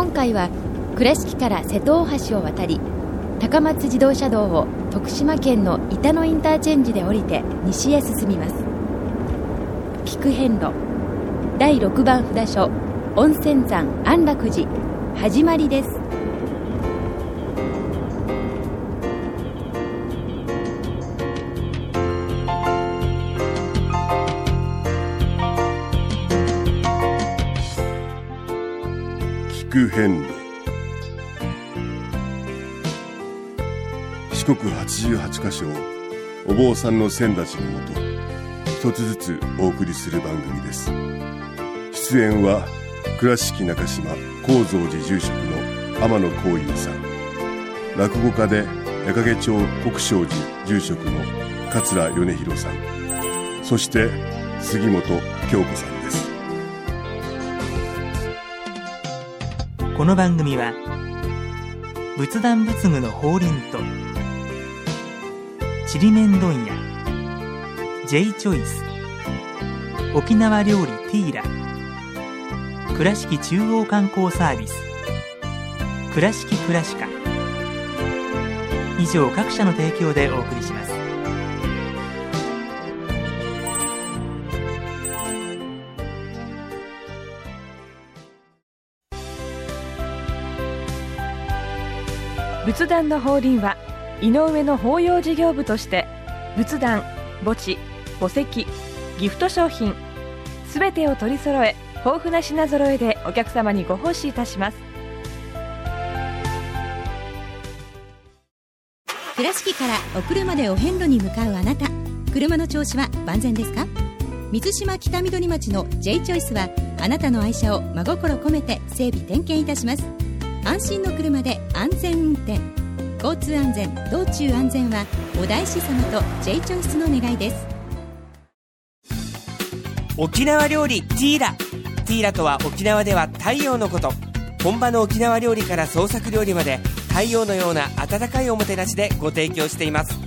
今回は倉敷から瀬戸大橋を渡り高松自動車道を徳島県の板野インターチェンジで降りて西へ進みます。菊遍路第6番札所温泉山安楽寺始まりです。88カ所をお坊さんの先立ちのもと一つずつお送りする番組です。出演は倉敷中島高蔵寺住職の天野幸雄さん。落語家で矢掛町国商寺住職の桂米広さん。そして杉本京子さんです。この番組は仏壇仏具の法輪とちりめん問屋。J チョイス沖縄料理ティーラ。倉敷中央観光サービス。倉敷倉歯科以上各社の提供でお送りします。仏壇の法輪は井上の法要事業部として仏壇墓地墓石ギフト商品すべてを取り揃え豊富な品揃えでお客様にご奉仕いたします。倉敷からお車でお遍路に向かうあなた車の調子は万全ですか？水島北緑町の J チョイスはあなたの愛車を真心込めて整備点検いたします。安心の車で安全運転。交通安全道中安全はお大師様と J チョイスの願いです。沖縄料理ティーラ。ティーラとは沖縄では太陽のこと。本場の沖縄料理から創作料理まで太陽のような温かいおもてなしでご提供しています。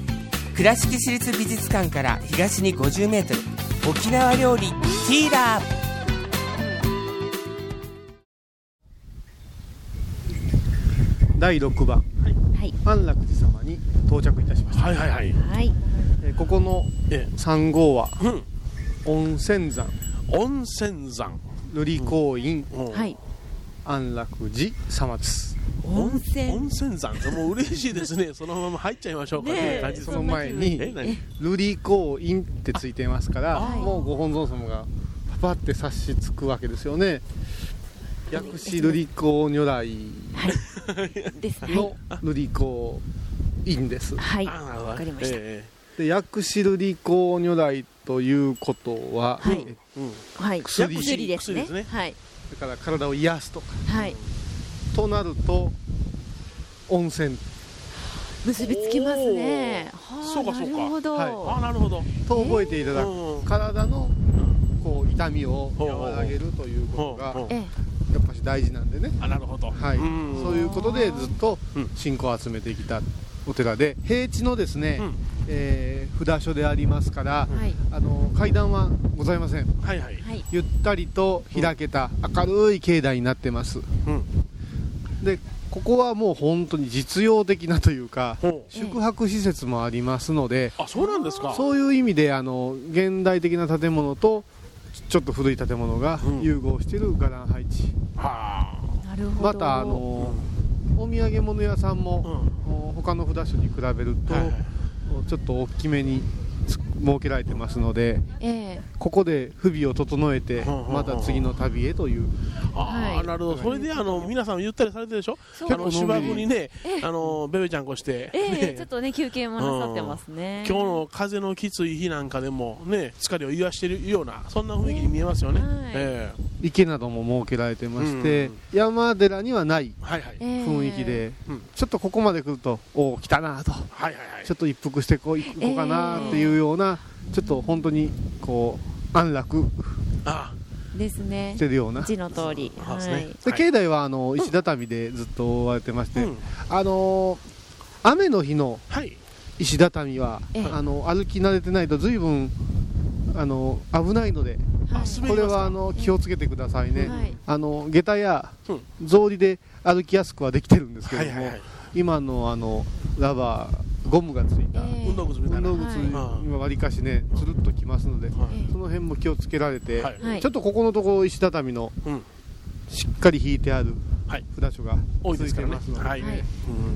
倉敷市立美術館から東に 50m 沖縄料理ティーラ。ー第6番、はい。安楽寺様に到着いたしました、はいはいはい。はい。えーここのえ3号はうん。温泉山。温泉山。瑠璃光院うん。はい。安楽寺様です。温泉。温泉山。もう嬉しいですね。そのまま入っちゃいましょうかという感じです。その前に瑠璃光院ってついてますからあもうご本尊様がパパって察しつくわけですよね薬師瑠璃光如来ですね。の瑠璃光院です。はい。わかりました。えで薬師瑠璃光如来ということは、はい。薬薬ですね。薬ですね。はい。だから体を癒すとか。はい。となると温泉。結びつきますね。はあそうかそうか。なるほど、はい。あなるほど。と覚えていただく、うん体のこう痛みを和らげるということが大事なんでね、あなるほど。はい、うんそういうことでずっとうん信仰を集めてきたお寺で平地のですね、うんえー札所でありますから、えはいあの階段はございませんはいはい。はいゆったりと開けた明るい境内になってますうん。でここはもう本当に実用的なというか。宿泊施設もありますので、あそうなんですか。そういう意味であの現代的な建物とちょっと古い建物がうん融合している伽藍配置、はなるほどまたあのお土産物屋さんあ。うも、ん。お他の札所に比べると、はいはいちょっと大きめにつ設けられてますのでええ。ここで不備を整えてまた次の旅へという。ああ、はい。なるほど。それで、あの、皆さんゆったりされてるでしょ？あの、芝生にねえ、え。あの、ベベちゃんこして、ええね。ちょっとね休憩もなさってますね。今日の風のきつい日なんかでもね疲れを癒しているようなそんな雰囲気に見えますよね、はい。え池なども設けられてまして、うん山寺にはないえはいはい、ええ雰囲気で、うん。ちょっとここまで来るとおお来たなと。はいはいはい。ちょっと一服してこう行こうかなっていうような、ちょっと本当にこう安楽あ。ですね。してるような。字の通り。そうですね。はい。で、はい。境内はあの石畳でずっと覆われてまして、うん。あのー雨の日のはい。石畳は、ええ。あの歩き慣れてないと随分あの危ないのではい。これはあの気をつけてくださいね、はい。あの下駄やうん。草履で歩きやすくはできてるんですけれども、はいはいはい今のあのラバーゴムがついた、ええ。運動靴みたいな。運動靴はい。今わりかしねつるっときますので、はい。その辺も気をつけられて、ちょっとここのところ石畳のうん。しっかり引いてあるはい。札所が多いついですからね。てますので、はい、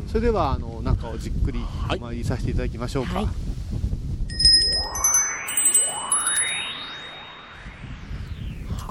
それではあの中をじっくりはい。お参りさせていただきましょうか、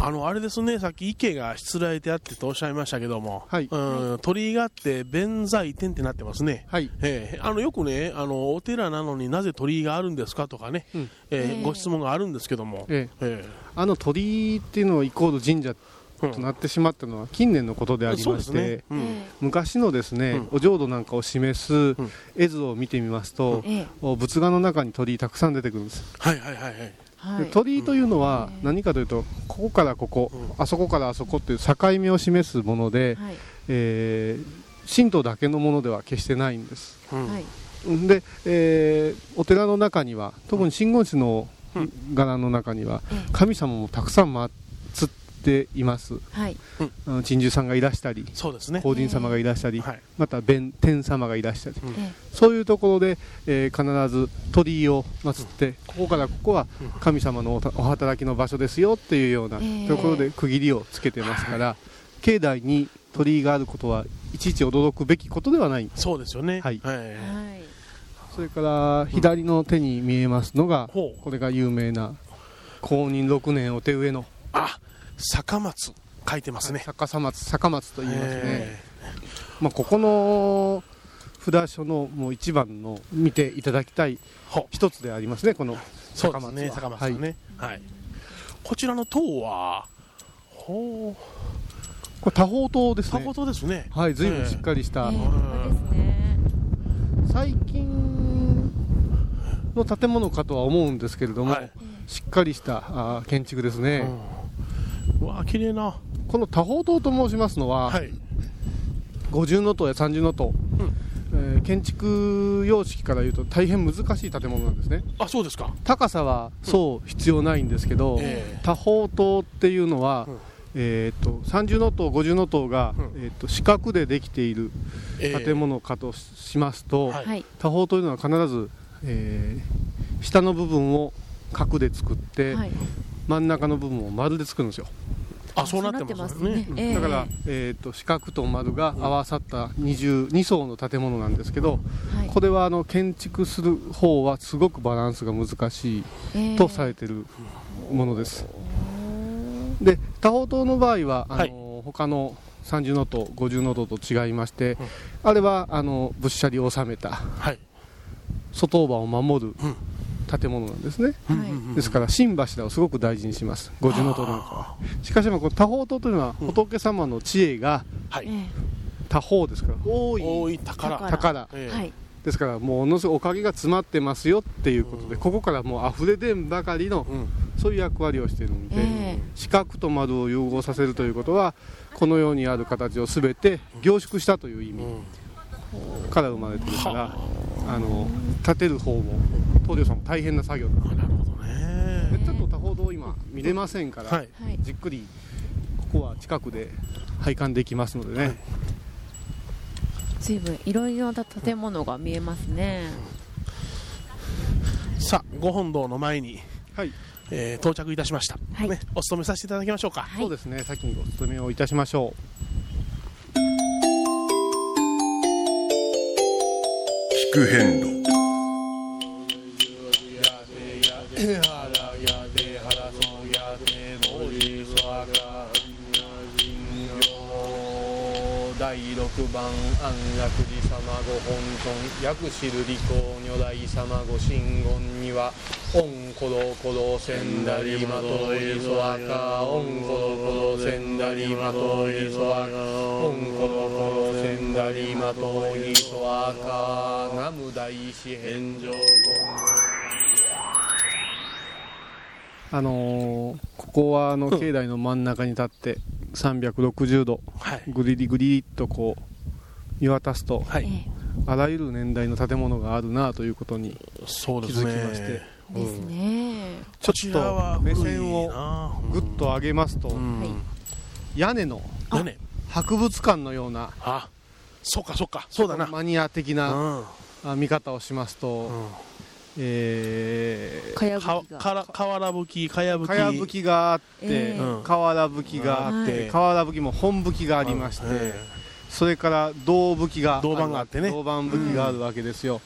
あのあれですね、さっき池がしつらえてあってとおっしゃいましたけども、はい。うん鳥居があって弁財天ってなってますね。はい。ええあのよくねあの、お寺なのになぜ鳥居があるんですかとかね、うん。ええええ。ご質問があるんですけども、ええ。えあの鳥居っていうのはイコール神社えとなってしまったのは近年のことでありまして、ね、うん。え昔のですね、うん。お浄土なんかを示す絵図を見てみますと、ええ。お仏画の中に鳥居たくさん出てくるんです、はいはいはいはい、はい。で鳥居というのは何かというとここからここ、うん。あそこからあそこっていう境目を示すもので、はい。えー神道だけのものでは決してないんです。うん。はい。で、えーお寺の中には特に真言宗のうん。柄の中にはええ神様もたくさん祀っています。はい。あの鎮守さんがいらしたりそうですね、皇人様がいらしたり、はい。また弁天様がいらしたり。えそういうところで、えー必ず鳥居を祀って、ここからここは神様のお働きの場所ですよっていうようなええところで区切りをつけてますから、境内に鳥居があることはいちいち驚くべきことではない。そうですよね、はい。えはい。それから左の手に見えますのが、ほう。これが有名な公認6年お手植えのあ坂松書いてますね、逆さ松坂松と言いますね、えまあ、ここの札所のもう一番の見ていただきたい一つでありますねこの坂松は。ね坂松はね、はい。こちらの塔はほう。これ多宝塔ですね。タコ塔ですね。はい随分しっかりした、ええ本当ですね。最近の建物かとは思うんですけれども、はい。しっかりしたあー建築ですね、うんうわ綺麗な。この多宝塔と申しますのは、はい。五重塔や三重塔、えー建築様式から言うと大変難しい建物なんですね。あそうですか。高さはそう必要ないんですけど、ええ。多宝塔っていうのは、うん。えー、と三重塔五重塔が、うん。えー、と四角でできているええ。建物かとしますと、はい。はい。多宝というのは必ず、えー下の部分を角で作って、はい真ん中の部分を丸で作るんですよ。あそうなってますよね。ねええ。だから、えー、と四角と丸が合わさった二重二層の建物なんですけどはい。これはあの建築する方はすごくバランスが難しいええ。とされてるものです。で多宝塔の場合はあの、はい。他の三重塔五重塔と違いまして、あれはあの仏舎利を収めたはい。外場を守るうん建物なんですね、はい。ですから新柱をすごく大事にします。五重塔なんかは。しかしまあこの多宝塔というのはうん。仏様の知恵がはい。え多宝ですから。多い。多い宝。宝。ですからものすごいおかげが詰まってますよっていうことで、うん。ここからもう溢れ出んばかりのうん。そういう役割をしているので、え四角と丸を融合させるということはこのようにある形を全て凝縮したという意味うん。から生まれてるから、あの建てる方も東條さんも大変な作業なるほどね。ちょっと他ほど今見れませんから、はい。はい。じっくりここは近くで拝観できますのでね、随分いろいろな建物が見えますね。さあご本堂の前に、はい。えー到着いたしました、はい。ね、お勤めさせていただきましょうか、はい。そうですね。先にご説明をいたしましょ聞く変路第6番安楽寺様ご本尊薬師瑠璃光如来様ご神言にはオンコロコロセンダリマトイソアカオンコロコロセンダリマトイソアカオンコロコロセンダリマトイソアカナム大師返上。あのーここはあの境内の真ん中に立って360度はい。ぐりりぐりりっとこう見渡すとはい、えあらゆる年代の建物があるなということにそうですね。気づきまして。ですね。ちょっと目線をぐっと上げますと、屋根の屋根。博物館のようなあそうかそうか。そうだな。マニア的な、あ見方をしますと、えー、かやぶきが。から瓦吹きかやぶき。かやぶきがあって、えー瓦吹きがあって、はい。瓦吹きも本吹きがありまして、それから銅吹きが銅板があってね。銅板吹きがあるわけですよ、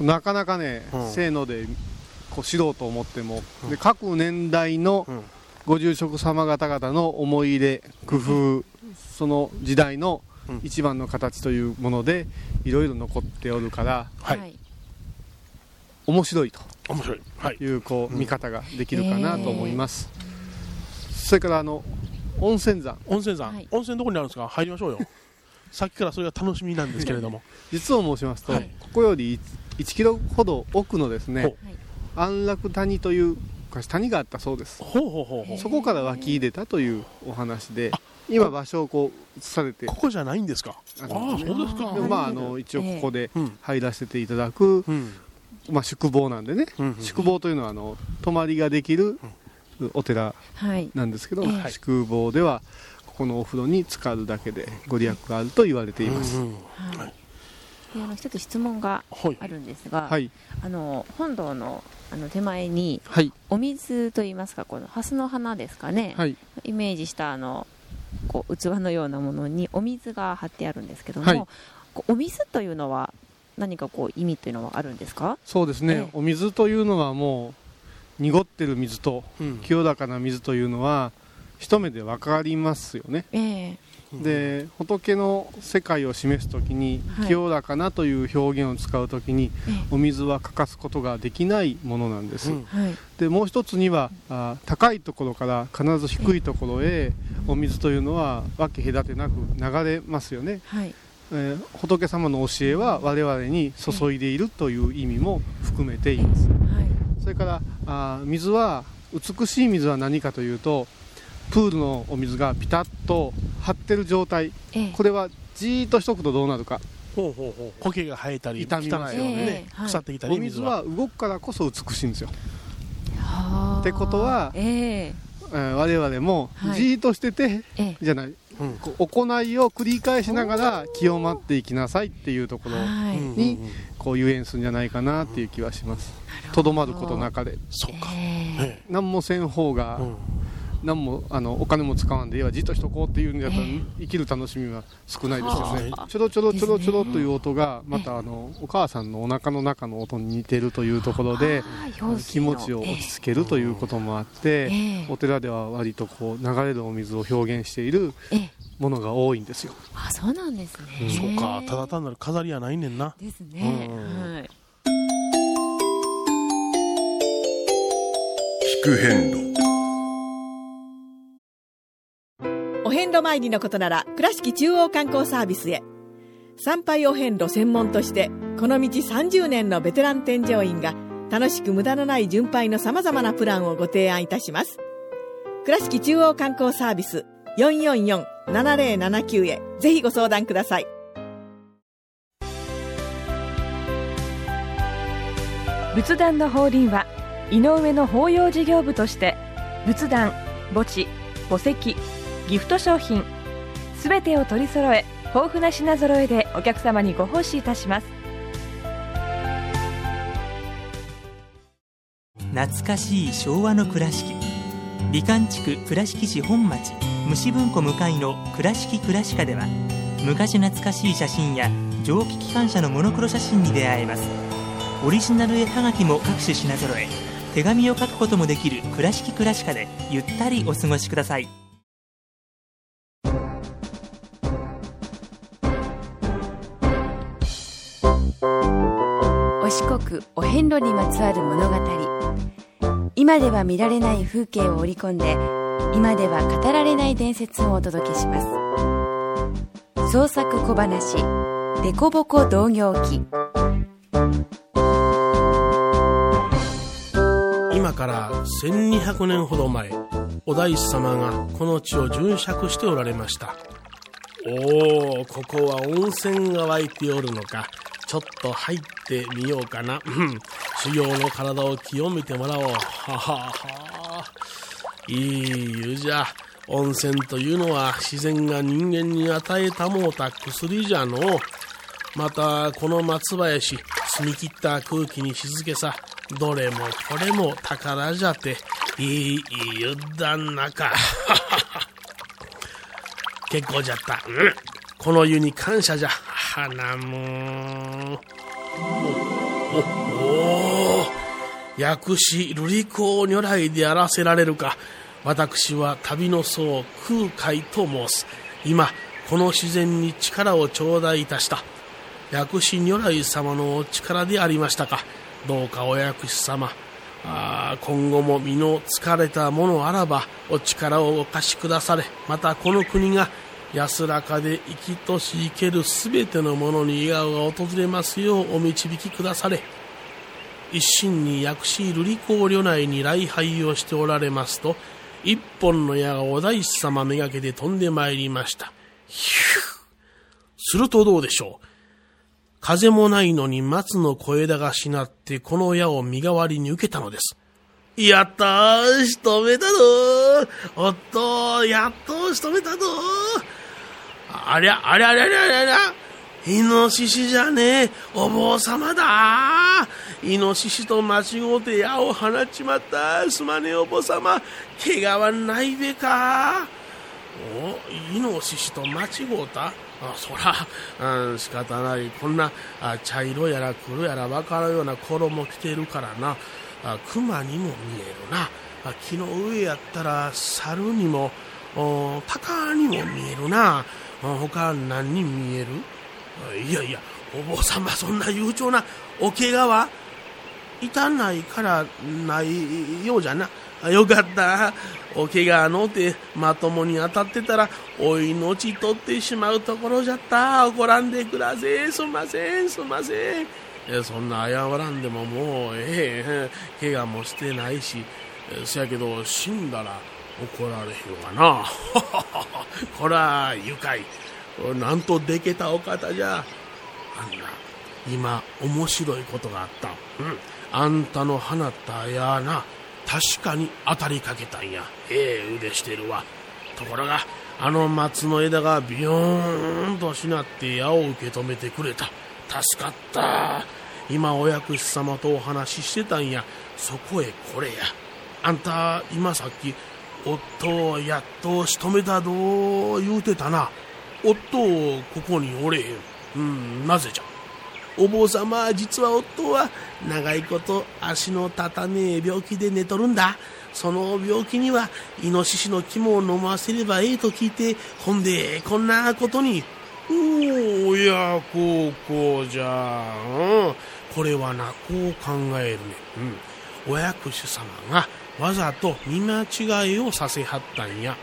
なかなかね、うん。せーのでこう知ろうと思っても、で各年代のご住職様方々の思い入れ工夫、その時代の一番の形というものでいろいろ残っておるから、はい。面白いと。面白い、はい、いうこう見方ができるかなと思います、それからあの温泉山。温泉山、温泉どこにあるんですか？入りましょうよ。さっきからそれが楽しみなんですけれども。実を申しますと、はい。ここより1キロほど奥のですね安楽谷という昔谷があったそうです。ほうほうほうほう。そこから湧き出たというお話で今場所をこう移されて。ここじゃないんですか？ああそうですか。でもまああの一応ここで入らせていただく、まあ、宿坊なんでね、宿坊というのはあの泊まりができるお寺はい。なんですけど、ええ。宿坊ではここのお風呂に浸かるだけでご利益があると言われています、であの一つ質問があるんですが、はい。あの本堂のあの手前に、はい。お水といいますかこの蓮の花ですかね、はい。イメージしたあのこう器のようなものにお水が張ってあるんですけども、はい。お水というのは何かこう意味というのはあるんですか？そうですね、お水というのはもう濁ってる水と清らかな水というのは一目で分かりますよね、えで仏の世界を示す時に、はい。清らかなという表現を使う時に、お水は欠かすことができないものなんです、はい。でもう一つにはあ高いところから必ず低いところへお水というのは分け隔てなく流れますよね、はい。えー仏様の教えは我々に注いでいるという意味も含めています、それからあ水は美しい水は何かというとプールのお水がピタッと張ってる状態、ええ。これはじーっとしとくとどうなるか。ほうほうほう。苔が生えたり傷みますよね。汚いよね、腐ってきたりお水は動くからこそ美しいんですよ。ってことは、ええ。えー我々もはい。じーっとしてて、ええ。じゃない、行いを繰り返しながら清まっていきなさいっていうところはい。にこう遊園するんじゃないかなっていう気はします。とどまることなかでそうか、何もせん方が、何もあのお金も使わんでいいわじっとしとこうっていうんだったら、生きる楽しみは少ないですよね。はあちょろちょろちょろちょろという音がまたあのお母さんのお腹の中の音に似てるというところで用気持ちを落ち着けるということもあって、お寺では割とこう流れるお水を表現しているものが多いんですよ。あそうなんですね。そうかただ単なる飾りやないねんな。ですね、はい。聞く変路遍路参りのことなら倉敷中央観光サービスへ参拝お遍路専門としてこの道30年のベテラン添乗員が楽しく無駄のない巡拝のさまざまなプランをご提案いたします倉敷中央観光サービス444-7079へぜひご相談ください仏壇の法輪は井上の法要事業部として仏壇墓地墓石ギフト商品。すべてを取り揃え豊富な品揃えでお客様にご奉仕いたします。懐かしい昭和の倉敷。美観地区倉敷市本町虫文庫向かいの「倉敷倉歯科」では昔懐かしい写真や蒸気機関車のモノクロ写真に出会えます。オリジナル絵はがきも各種品揃え手紙を書くこともできる「倉敷倉歯科」でゆったりお過ごしください。お遍路にまつわる物語今では見られない風景を織り込んで今では語られない伝説をお届けします創作小話「デコボコ同業記」今から1200年ほど前お大師様がこの地を巡釈しておられましたおおここは温泉が湧いておるのかちょっと入ってみようかな。修行の体を清めてもらおう。ははは。いい湯じゃ。温泉というのは自然が人間に与えたもうた薬じゃの。また、この松林、澄み切った空気に静けさ、どれもこれも宝じゃて、いい湯だなか。結構じゃった。うん。この湯に感謝じゃ。花も。お、お、お薬師瑠璃光如来であらせられるか。私は旅の僧空海と申す。今、この自然に力を頂戴いたした。薬師如来様のお力でありましたか。どうかお薬師様、あ今後も身の疲れたものあらばお力をお貸しくだされまたこの国が安らかで生きとし生けるすべてのものに笑顔が訪れますようお導きくだされ。一心に薬師瑠璃光旅内に礼拝をしておられますと一本の矢がお大師様めがけて飛んでまいりました。ヒュー。するとどうでしょう？風もないのに松の小枝がしなってこの矢を身代わりに受けたのです。やったー仕留めたぞー。おっとやっと仕留めたぞー。ありゃ、ありゃありゃありゃありゃありゃイノシシじゃねえ、お坊様だイノシシと間違うて矢を放っちまった。すまねえお坊様。怪我はないべか。お、イノシシと間違うたあそら、うん、仕方ない。こんなあ茶色やら黒やら分かるような衣着てるからな。あ熊にも見えるな。あ木の上やったら猿にも、お鷹にも見えるな。他何に見える？いやいや、お坊様そんな悠長なお怪我は痛ないからないようじゃな。よかった。お怪我のてまともに当たってたらお命取ってしまうところじゃった。怒らんでくだせ。すんません、すんません。そんな謝らんでももうええ。怪我もしてないし、せやけど死んだら怒られへんわな。こら、愉快。なんとでけたお方じゃ。あんな、今、面白いことがあった。うん。あんたの放った矢な。確かに当たりかけたんや。ええ腕してるわ。ところが、あの松の枝がビヨーンとしなって矢を受け止めてくれた。助かった。今お薬師様とお話ししてたんや。そこへこれや。あんた、今さっき、夫をやっと仕留めたど言うてたな。夫を、ここにおれへん。うん、なぜじゃ。お坊様、実は夫は長いこと足の立たねえ病気で寝とるんだ。その病気にはイノシシの肝を飲ませればええと聞いて、ほんで、こんなことに。おお、や、こうこうじゃ、うん。これはな、こう考えるね。うん。お薬師様がわざと見間違いをさせはったんや。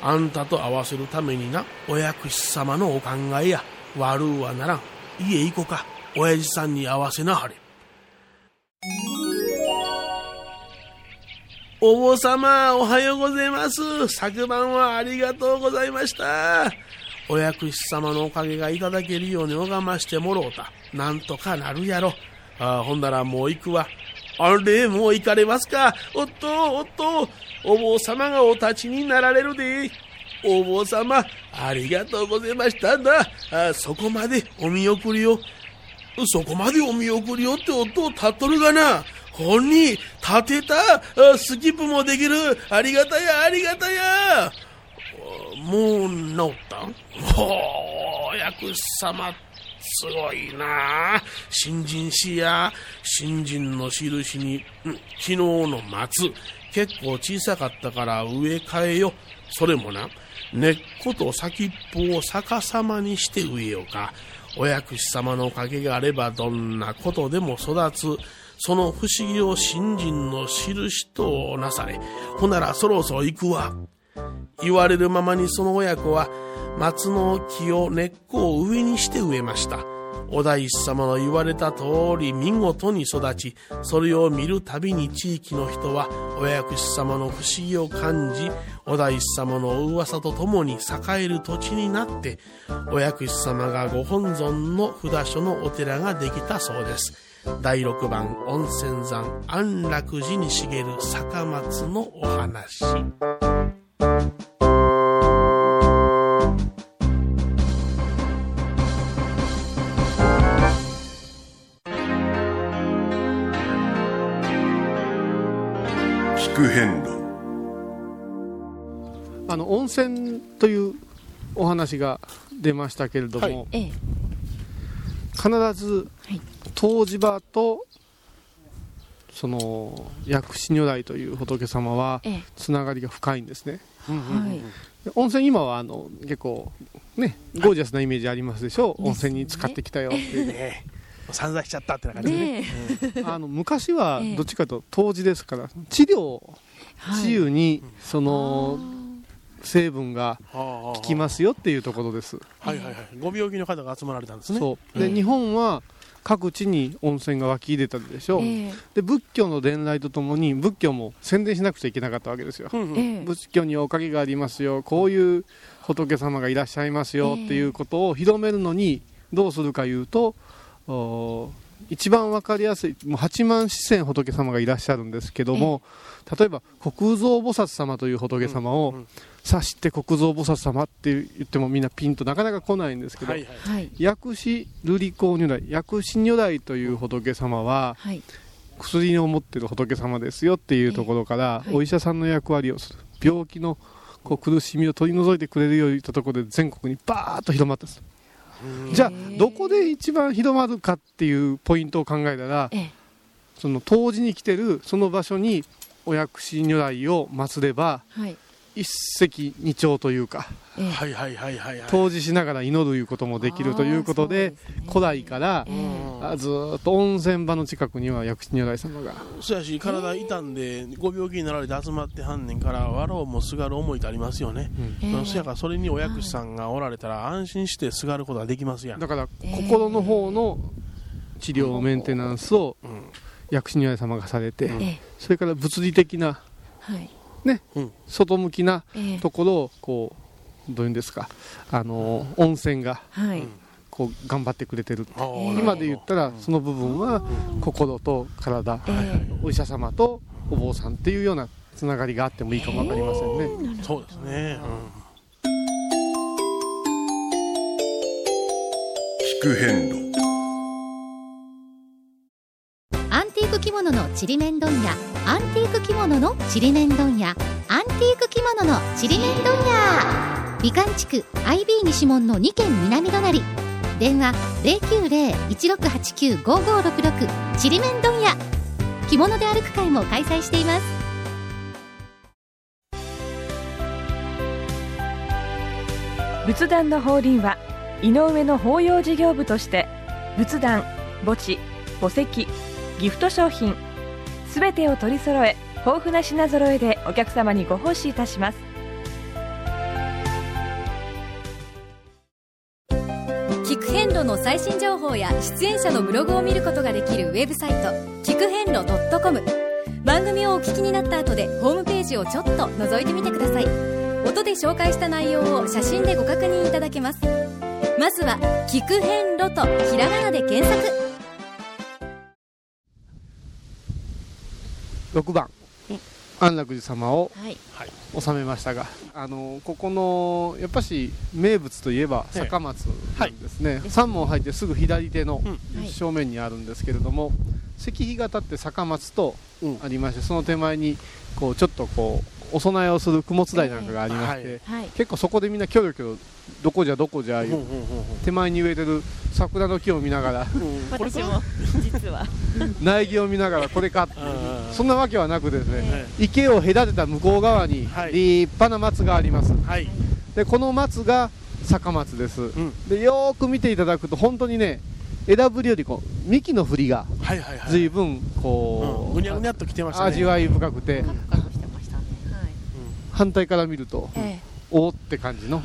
あんたと合わせるためにな、お薬師様のお考えや。悪うはならん。家行こか。親父さんに合わせなはれ。お坊様、おはようございます。昨晩はありがとうございました。お薬師様のおかげがいただけるように拝ましてもろうた。なんとかなるやろ。あほんならもう行くわ。あれ、もう行かれますか？おっと、おっと、お坊様がお立ちになられるで。お坊様、ありがとうございましたんだ。あそこまでお見送りを。そこまでお見送りよって音を立っとるがな。ほんに立てたスキップもできる。ありがたや、ありがたや。もう治ったん？お薬師様、すごいな新人氏や新人の印に、ん、昨日の松、結構小さかったから植え替えよ。それもな、根っこと先っぽを逆さまにして植えようか。お薬師様のおかげがあればどんなことでも育つ、その不思議を新人の印となされ、ほならそろそろ行くわ。言われるままにその親子は松の木を根っこを上にして植えました。お大師様の言われた通り見事に育ち、それを見るたびに地域の人はお薬師様の不思議を感じ、お大師様の噂とともに栄える土地になって、お薬師様がご本尊の札所のお寺ができたそうです。第6番温泉山安楽寺に茂る坂松のお話。変路。あの温泉というお話が出ましたけれども、はい、必ず湯治場とその薬師如来という仏様はつながりが深いんですね、温泉今はあの結構ねゴージャスなイメージありますでしょ？う、温泉に使ってきたよって。いうね散々しちゃったってな感じ。でね、ねあの昔はどっちかというと湯治ですから治療治癒にその成分が効きますよっていうところです。はいはいはい。ご病気の方が集まられたんですね。そう。で、日本は各地に温泉が湧き出たでしょう、えー、で仏教の伝来とともに仏教も宣伝しなくちゃいけなかったわけですよ、仏教におかげがありますよ。こういう仏様がいらっしゃいますよっていうことを広めるのにどうするかいうと、一番分かりやすいもう8万四千仏様がいらっしゃるんですけども、例えば国蔵菩薩様という仏様を指して国蔵菩薩様って言ってもみんなピンとなかなか来ないんですけど、はいはい、薬師瑠璃光如来薬師如来という仏様は、はい、薬を持ってる仏様ですよっていうところから、お医者さんの役割をする。病気のこう苦しみを取り除いてくれるよういったところで全国にバーッと広まったんです。じゃあどこで一番広まるかっていうポイントを考えたら、その当時に来てるその場所にお薬師如来を祀れば、はい、一石二鳥というか、はいはいはいはい、当時しながら祈るいうこともできるということで、ね、古代から、えー、ずっと温泉場の近くには薬師如来様が。そやし体傷んでご病気になられて集まってはんねんからわろうもすがる思いとありますよね、うん、そやからそれにお薬師さんがおられたら安心してすがることができますやん。だから心の方の治療メンテナンスを、うん。薬師如来様がされて、うん、それから物理的な、はいね、うん、外向きなところをこうどういうんですかあの温泉が、はい、こう頑張ってくれてる、今で言ったらその部分は心と体、お医者様とお坊さんっていうようなつながりがあってもいいかも分かりませんね。そうですね、聞く変路着物のちりめん問屋アンティーク着物のちりめん問屋アンティーク着物のちりめん問屋。美観地区 IB 西門の2軒南隣。電話090-1689-5566ちりめん問屋。着物で歩く会も開催しています。仏壇の法輪は井上の法要事業部として仏壇墓地墓石ギフト商品。すべてを取り揃え豊富な品揃えでお客様にご奉仕いたします。聞く遍路の最新情報や出演者のブログを見ることができるウェブサイト聞く遍路 .com 番組をお聞きになった後でホームページをちょっと覗いてみてください。音で紹介した内容を写真でご確認いただけます。まずは「聞く遍路」とひらがなで検索。6番。安楽寺様を収めましたが、はい、あのここのやっぱし名物といえば坂松なんですね、はい、3門入ってすぐ左手の正面にあるんですけれども、石碑が立って坂松とありまして、その手前にこうちょっとこうお供えをする供物台なんかがありまして、はい、結構そこでみんなキョロキョロどこじゃどこじゃいう、手前に植えてる桜の木を見ながら、私も実は。苗木を見ながらこれかそんなわけはなくですね、池を隔てた向こう側に立派な松があります、はい、でこの松が坂松です、うん、でよく見ていただくと本当にね枝ぶりよりこう幹の振りが随分こう、ぐにゃぐにゃっときてました、ね、味わい深くて、反対から見ると、おおって感じの、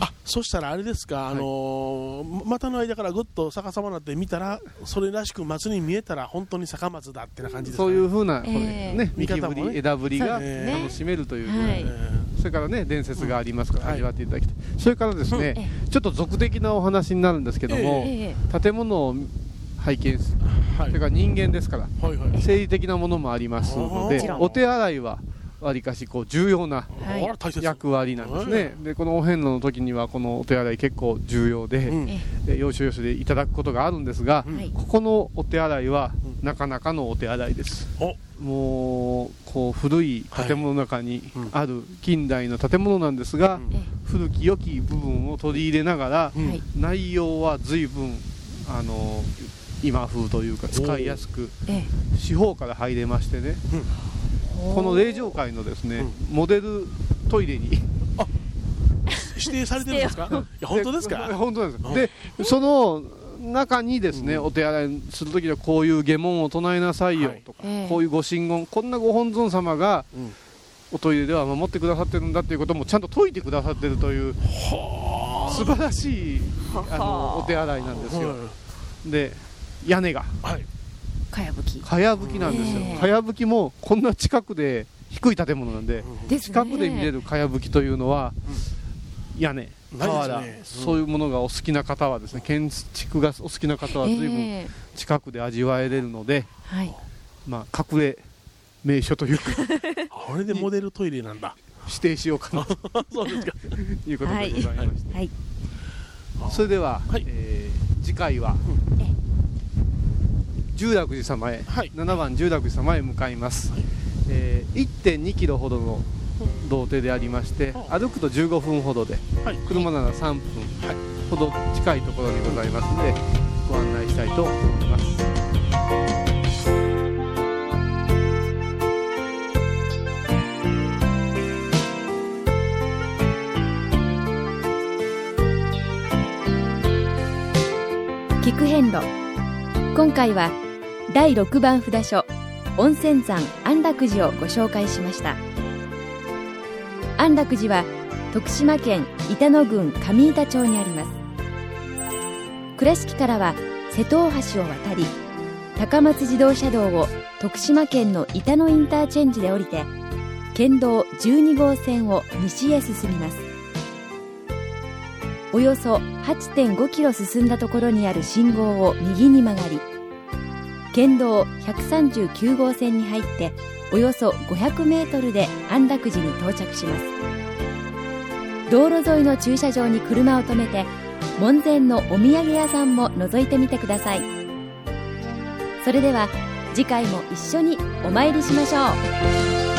あそしたらあれですか、あのー股の間からぐっと逆さまになって見たら、それらしく松に見えたら、本当に坂松だってな感じですか、そうね、いうふうな、これええね、見幹ぶり、方もね枝ぶりが楽しめるという、はい。それからね、伝説がありますから、うん味わっていただきたい、それからですね、えちょっと俗的なお話になるんですけども、え建物を拝見すはい。それから人間ですから、はいはい生理的なものもありますのでお手洗いはわりかしこう重要な役割なんですね、でこのお遍路の時には、このお手洗い、結構重要で、うん。えで要所要所でいただくことがあるんですが、はい。ここのお手洗いはなかなかのお手洗いです。お。もうこう古い建物の中にある近代の建物なんですが、え古き良き部分を取り入れながら、内容は随分あの今風というか使いやすくえ四方から入れましてね、この霊場会のですね、モデルトイレに。指定されてるんですか？いや本当ですか？本当なんです。うん。でその中にですね、お手洗いするときにはこういう下問を唱えなさいよとか、ええこういうご神言こんなご本尊様がうん。おトイレでは守ってくださってるんだということもちゃんと説いてくださってるという素晴らしいあのお手洗いなんですよ、で屋根が。はいかやぶき。かやぶきなんですよ、ええ。かやぶきもこんな近くで低い建物なんで、ですね。近くで見れるかやぶきというのは、屋根ないです瓦、ねそういうものがお好きな方はですね建築がお好きな方は随分ええ。近くで味わえれるので、はい。まあ、隠れ名所というか これでモデルトイレなんだ。指定しようかなと。そうですか。いうことでございまして、はい。それでは、はい。えー次回は、え十楽寺様へ、はい。7番十楽寺様へ向かいます、えー1.2キロほどの道程でありまして、歩くと15分ほどで、はい。車なら3分ほど近いところにございますのでご案内したいと思います。聞く遍路。今回は第6番札所温泉山安楽寺をご紹介しました。安楽寺は徳島県板野郡上板町にあります。倉敷からは瀬戸大橋を渡り高松自動車道を徳島県の板野インターチェンジで降りて県道12号線を西へ進みます。およそ8.5キロ進んだところにある信号を右に曲がり県道139号線に入っておよそ500メートルで安楽寺に到着します。道路沿いの駐車場に車を止めて門前のお土産屋さんも覗いてみてください。それでは次回も一緒にお参りしましょう。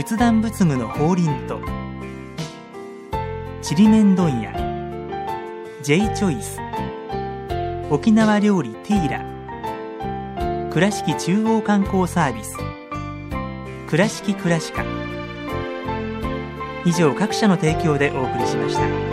仏壇仏具の法輪とちりめん問屋 J チョイス沖縄料理ティーラ倉敷中央観光サービス倉敷倉敷以上各社の提供でお送りしました。